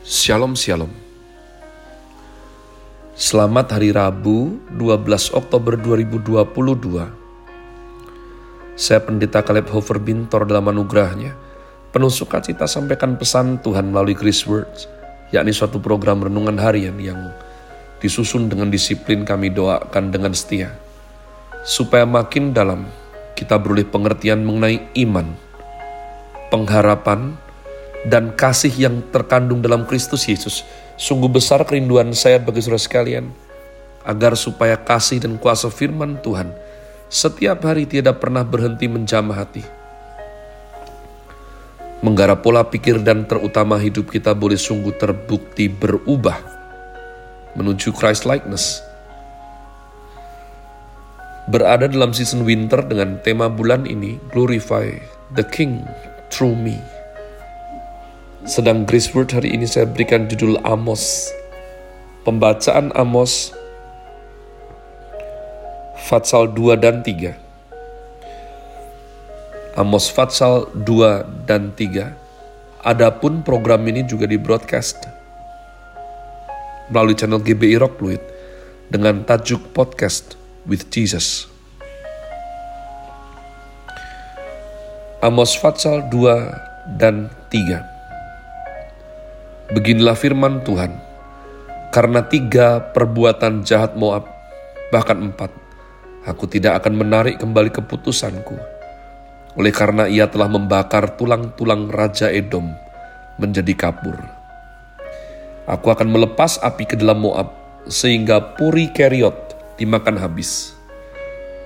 Shalom Shalom. Selamat hari Rabu 12 Oktober 2022 Saya Pendeta Caleb Hofer Bintor dalam anugerahnya Penuh sukacita sampaikan pesan Tuhan melalui Chris Words yakni suatu program renungan harian yang disusun dengan disiplin kami doakan dengan setia. Supaya makin dalam kita beroleh pengertian mengenai iman, pengharapan, dan kasih yang terkandung dalam Kristus Yesus. Sungguh besar kerinduan saya bagi saudara sekalian, agar supaya kasih dan kuasa firman Tuhan setiap hari tidak pernah berhenti menjamah hati. Menggarap pola pikir dan terutama hidup kita boleh sungguh terbukti berubah menuju Christ likeness. Berada dalam season winter dengan tema bulan ini, Glorify the King through me. Sedang Grace Word hari ini saya berikan judul Amos. Pembacaan Amos Fatsal 2 dan 3. Amos Fatsal 2 dan 3. Adapun program ini juga di broadcast melalui channel GBI Rock Fluid dengan tajuk podcast with Jesus. Amos Fatsal 2 dan 3. Beginilah firman Tuhan, karena tiga perbuatan jahat Moab, bahkan empat, aku tidak akan menarik kembali keputusanku. Oleh karena ia telah membakar tulang-tulang Raja Edom menjadi kapur. Aku akan melepas api ke dalam Moab, sehingga Puri Keriot dimakan habis.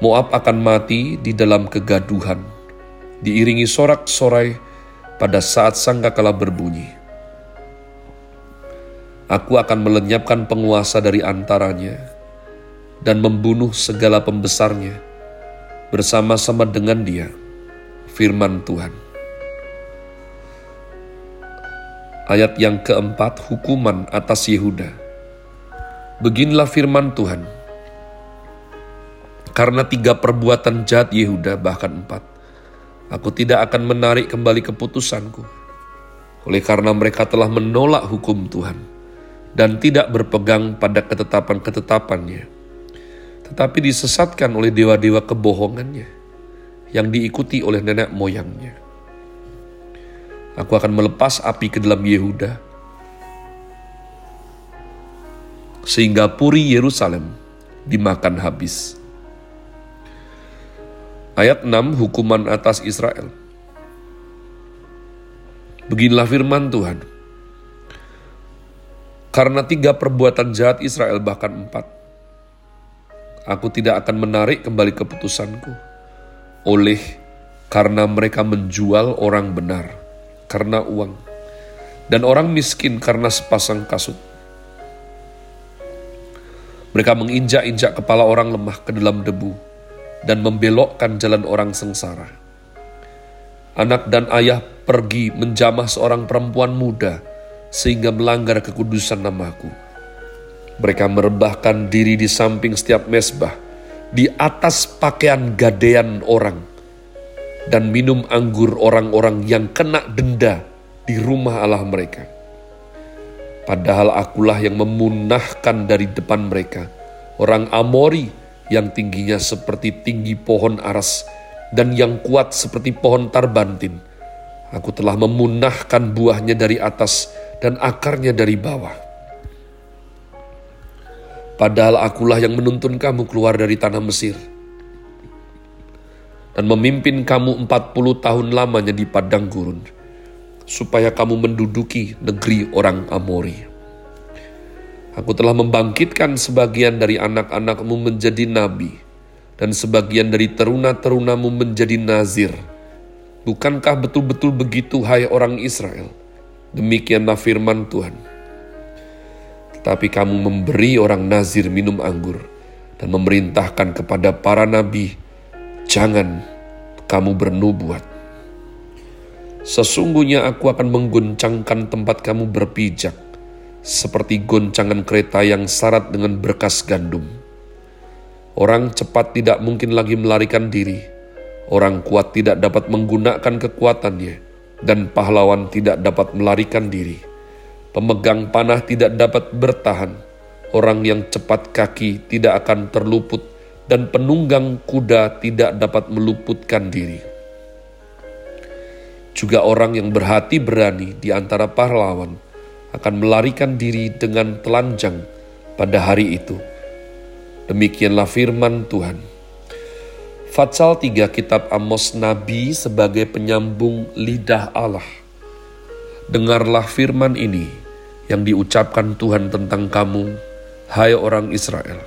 Moab akan mati di dalam kegaduhan, diiringi sorak-sorai pada saat sangkakala berbunyi Aku akan melenyapkan penguasa dari antaranya dan membunuh segala pembesarnya bersama-sama dengan dia. Firman Tuhan. Ayat yang keempat, hukuman atas Yehuda. Beginilah firman Tuhan. Karena tiga perbuatan jahat Yehuda, bahkan empat, aku tidak akan menarik kembali keputusanku. Oleh karena mereka telah menolak hukum Tuhan dan tidak berpegang pada ketetapan-ketetapannya, tetapi disesatkan oleh dewa-dewa kebohongannya yang diikuti oleh nenek moyangnya. Aku akan melepas api ke dalam Yehuda, sehingga puri Yerusalem dimakan habis. Ayat 6 Hukuman atas Israel Beginilah firman Tuhan, karena tiga perbuatan jahat Israel bahkan empat. Aku tidak akan menarik kembali keputusanku. Oleh karena mereka menjual orang benar karena uang. Dan orang miskin karena sepasang kasut. Mereka menginjak-injak kepala orang lemah ke dalam debu dan membelokkan jalan orang sengsara. Anak dan ayah pergi menjamah seorang perempuan muda sehingga melanggar kekudusan namaku. Mereka merebahkan diri di samping setiap mesbah, di atas pakaian gadean orang, dan minum anggur orang-orang yang kena denda di rumah Allah mereka. Padahal akulah yang memunahkan dari depan mereka orang Amori yang tingginya seperti tinggi pohon aras dan yang kuat seperti pohon tarbantin. Aku telah memunahkan buahnya dari atas dan akarnya dari bawah. Padahal akulah yang menuntun kamu keluar dari tanah Mesir dan memimpin kamu empat puluh tahun lamanya di padang gurun, supaya kamu menduduki negeri orang Amori. Aku telah membangkitkan sebagian dari anak-anakmu menjadi nabi, dan sebagian dari teruna-terunamu menjadi nazir. Bukankah betul-betul begitu, hai orang Israel?' Demikianlah firman Tuhan. Tetapi kamu memberi orang Nazir minum anggur dan memerintahkan kepada para nabi, jangan kamu bernubuat. Sesungguhnya aku akan mengguncangkan tempat kamu berpijak, seperti goncangan kereta yang syarat dengan berkas gandum. Orang cepat tidak mungkin lagi melarikan diri, orang kuat tidak dapat menggunakan kekuatannya, dan pahlawan tidak dapat melarikan diri. Pemegang panah tidak dapat bertahan, orang yang cepat kaki tidak akan terluput, dan penunggang kuda tidak dapat meluputkan diri. Juga orang yang berhati berani di antara pahlawan akan melarikan diri dengan telanjang pada hari itu. Demikianlah firman Tuhan. Fatsal 3 kitab Amos Nabi sebagai penyambung lidah Allah. Dengarlah firman ini yang diucapkan Tuhan tentang kamu, hai orang Israel,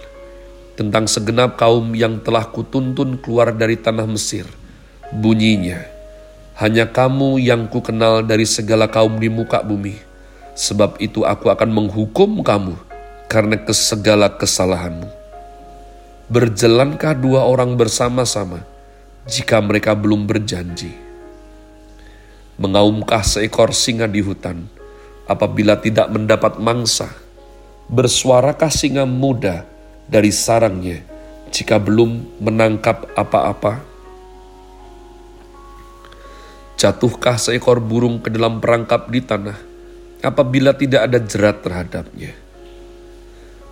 tentang segenap kaum yang telah kutuntun keluar dari tanah Mesir. Bunyinya, hanya kamu yang kukenal dari segala kaum di muka bumi, sebab itu aku akan menghukum kamu karena kesegala kesalahanmu. Berjalankah dua orang bersama-sama jika mereka belum berjanji? Mengaumkah seekor singa di hutan, apabila tidak mendapat mangsa, bersuarakah singa muda dari sarangnya jika belum menangkap apa-apa? Jatuhkah seekor burung ke dalam perangkap di tanah apabila tidak ada jerat terhadapnya?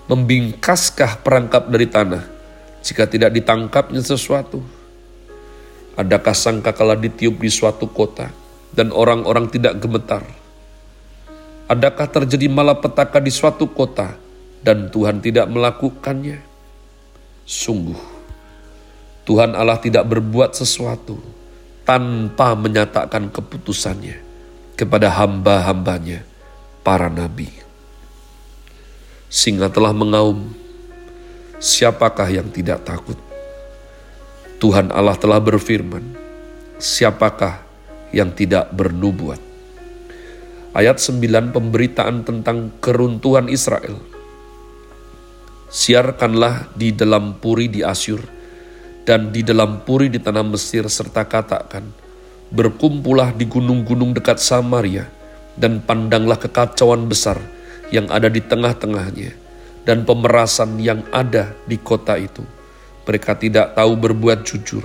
Membingkaskah perangkap dari tanah jika tidak ditangkapnya sesuatu? Adakah sangka kala ditiup di suatu kota dan orang-orang tidak gemetar? Adakah terjadi malapetaka di suatu kota dan Tuhan tidak melakukannya? Sungguh, Tuhan Allah tidak berbuat sesuatu tanpa menyatakan keputusannya kepada hamba-hambanya, para nabi. Singa telah mengaum, siapakah yang tidak takut? Tuhan Allah telah berfirman, siapakah yang tidak bernubuat? ayat 9 pemberitaan tentang keruntuhan Israel. Siarkanlah di dalam puri di Asyur dan di dalam puri di tanah Mesir serta katakan, berkumpullah di gunung-gunung dekat Samaria dan pandanglah kekacauan besar yang ada di tengah-tengahnya dan pemerasan yang ada di kota itu. Mereka tidak tahu berbuat jujur.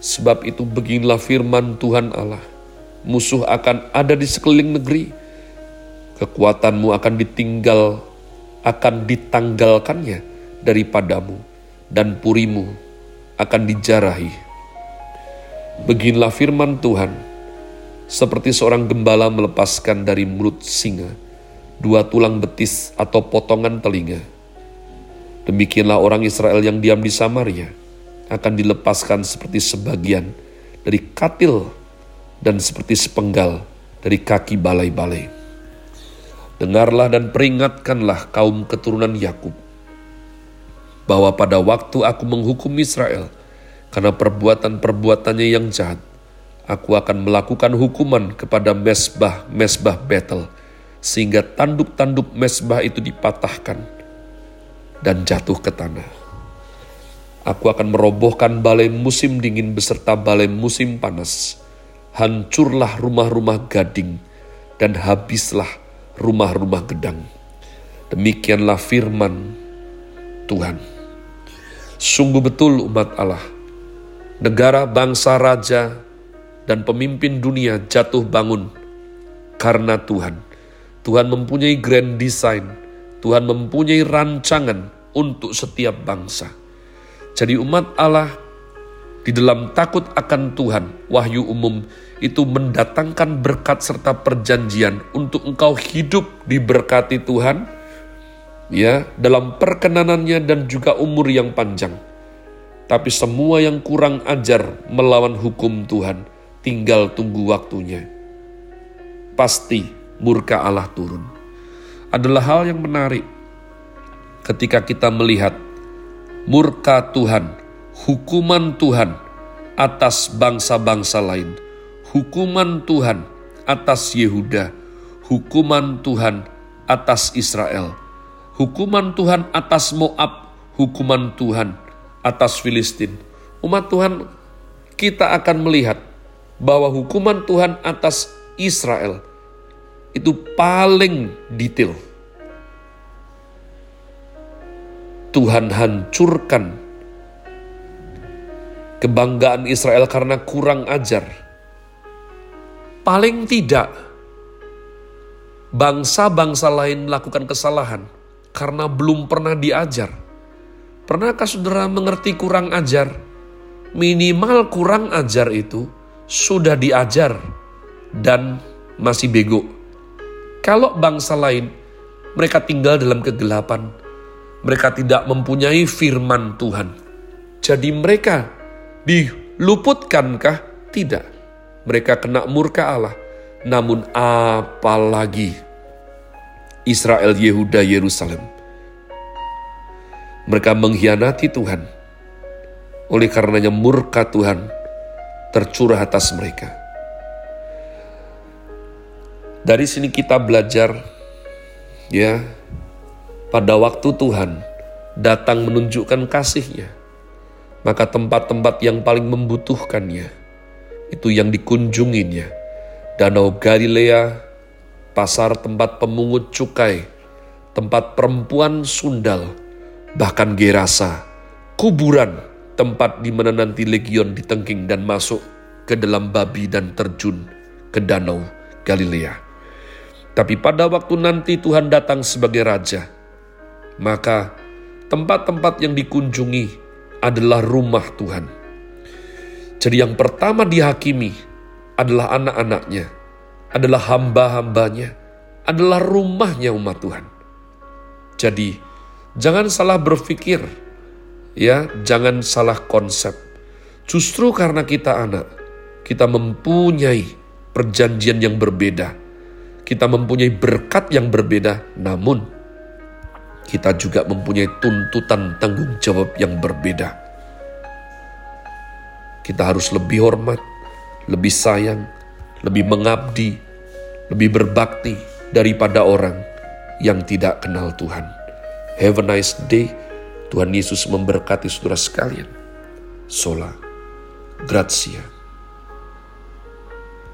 Sebab itu beginilah firman Tuhan Allah musuh akan ada di sekeliling negeri. Kekuatanmu akan ditinggal, akan ditanggalkannya daripadamu, dan purimu akan dijarahi. Beginilah firman Tuhan, seperti seorang gembala melepaskan dari mulut singa dua tulang betis atau potongan telinga. Demikianlah orang Israel yang diam di Samaria akan dilepaskan seperti sebagian dari katil dan seperti sepenggal dari kaki balai-balai. Dengarlah dan peringatkanlah kaum keturunan Yakub bahwa pada waktu aku menghukum Israel karena perbuatan-perbuatannya yang jahat, aku akan melakukan hukuman kepada mesbah-mesbah Betel, sehingga tanduk-tanduk mesbah itu dipatahkan dan jatuh ke tanah. Aku akan merobohkan balai musim dingin beserta balai musim panas, hancurlah rumah-rumah gading, dan habislah rumah-rumah gedang. Demikianlah firman Tuhan. Sungguh betul umat Allah, negara, bangsa, raja, dan pemimpin dunia jatuh bangun karena Tuhan. Tuhan mempunyai grand design, Tuhan mempunyai rancangan untuk setiap bangsa. Jadi umat Allah di dalam takut akan Tuhan, wahyu umum itu mendatangkan berkat serta perjanjian untuk engkau hidup diberkati Tuhan, ya, dalam perkenanannya dan juga umur yang panjang. Tapi semua yang kurang ajar melawan hukum Tuhan, tinggal tunggu waktunya. Pasti murka Allah turun. Adalah hal yang menarik ketika kita melihat murka Tuhan hukuman Tuhan atas bangsa-bangsa lain, hukuman Tuhan atas Yehuda, hukuman Tuhan atas Israel, hukuman Tuhan atas Moab, hukuman Tuhan atas Filistin. Umat Tuhan, kita akan melihat bahwa hukuman Tuhan atas Israel itu paling detail. Tuhan hancurkan kebanggaan Israel karena kurang ajar. Paling tidak, bangsa-bangsa lain melakukan kesalahan karena belum pernah diajar. Pernahkah saudara mengerti kurang ajar? Minimal kurang ajar itu sudah diajar dan masih bego. Kalau bangsa lain, mereka tinggal dalam kegelapan, mereka tidak mempunyai firman Tuhan. Jadi mereka diluputkankah? Tidak. Mereka kena murka Allah namun apalagi Israel, Yehuda, Yerusalem. Mereka mengkhianati Tuhan. Oleh karenanya murka Tuhan tercurah atas mereka. Dari sini kita belajar ya pada waktu Tuhan datang menunjukkan kasihnya, maka tempat-tempat yang paling membutuhkannya itu yang dikunjunginya Danau Galilea, pasar tempat pemungut cukai, tempat perempuan sundal, bahkan Gerasa, kuburan tempat di mana nanti legion ditengking dan masuk ke dalam babi dan terjun ke Danau Galilea. Tapi pada waktu nanti Tuhan datang sebagai Raja, maka tempat-tempat yang dikunjungi adalah rumah Tuhan. Jadi yang pertama dihakimi adalah anak-anaknya, adalah hamba-hambanya, adalah rumahnya umat Tuhan. Jadi, jangan salah berpikir, ya, jangan salah konsep. Justru karena kita anak, kita mempunyai perjanjian yang berbeda. Kita mempunyai berkat yang berbeda, namun kita juga mempunyai tuntutan tanggung jawab yang berbeda. Kita harus lebih hormat, lebih sayang, lebih mengabdi, lebih berbakti daripada orang yang tidak kenal Tuhan. Have a nice day. Tuhan Yesus memberkati saudara sekalian. Sola. Grazie.